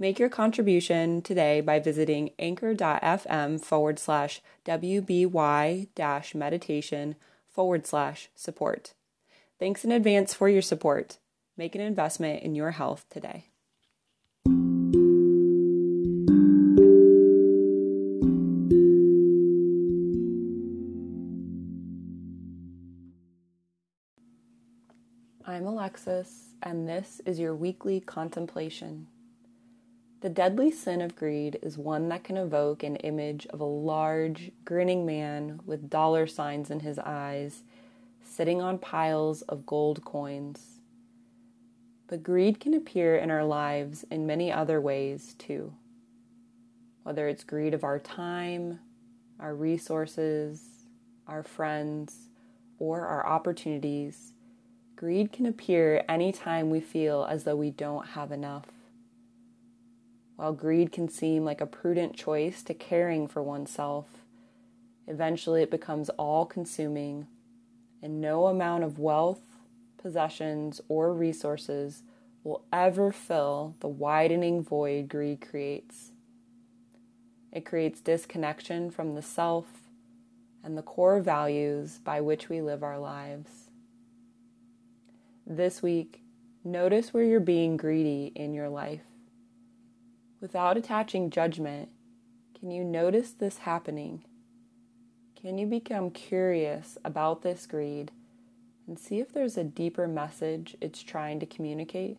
Make your contribution today by visiting anchor.fm forward slash WBY dash meditation forward slash support. Thanks in advance for your support. Make an investment in your health today. I'm Alexis, and this is your weekly contemplation. The deadly sin of greed is one that can evoke an image of a large, grinning man with dollar signs in his eyes, sitting on piles of gold coins. But greed can appear in our lives in many other ways too. Whether it's greed of our time, our resources, our friends, or our opportunities, greed can appear anytime we feel as though we don't have enough. While greed can seem like a prudent choice to caring for oneself, eventually it becomes all consuming, and no amount of wealth, possessions, or resources will ever fill the widening void greed creates. It creates disconnection from the self and the core values by which we live our lives. This week, notice where you're being greedy in your life. Without attaching judgment, can you notice this happening? Can you become curious about this greed and see if there's a deeper message it's trying to communicate?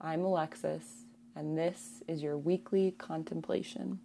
I'm Alexis, and this is your weekly contemplation.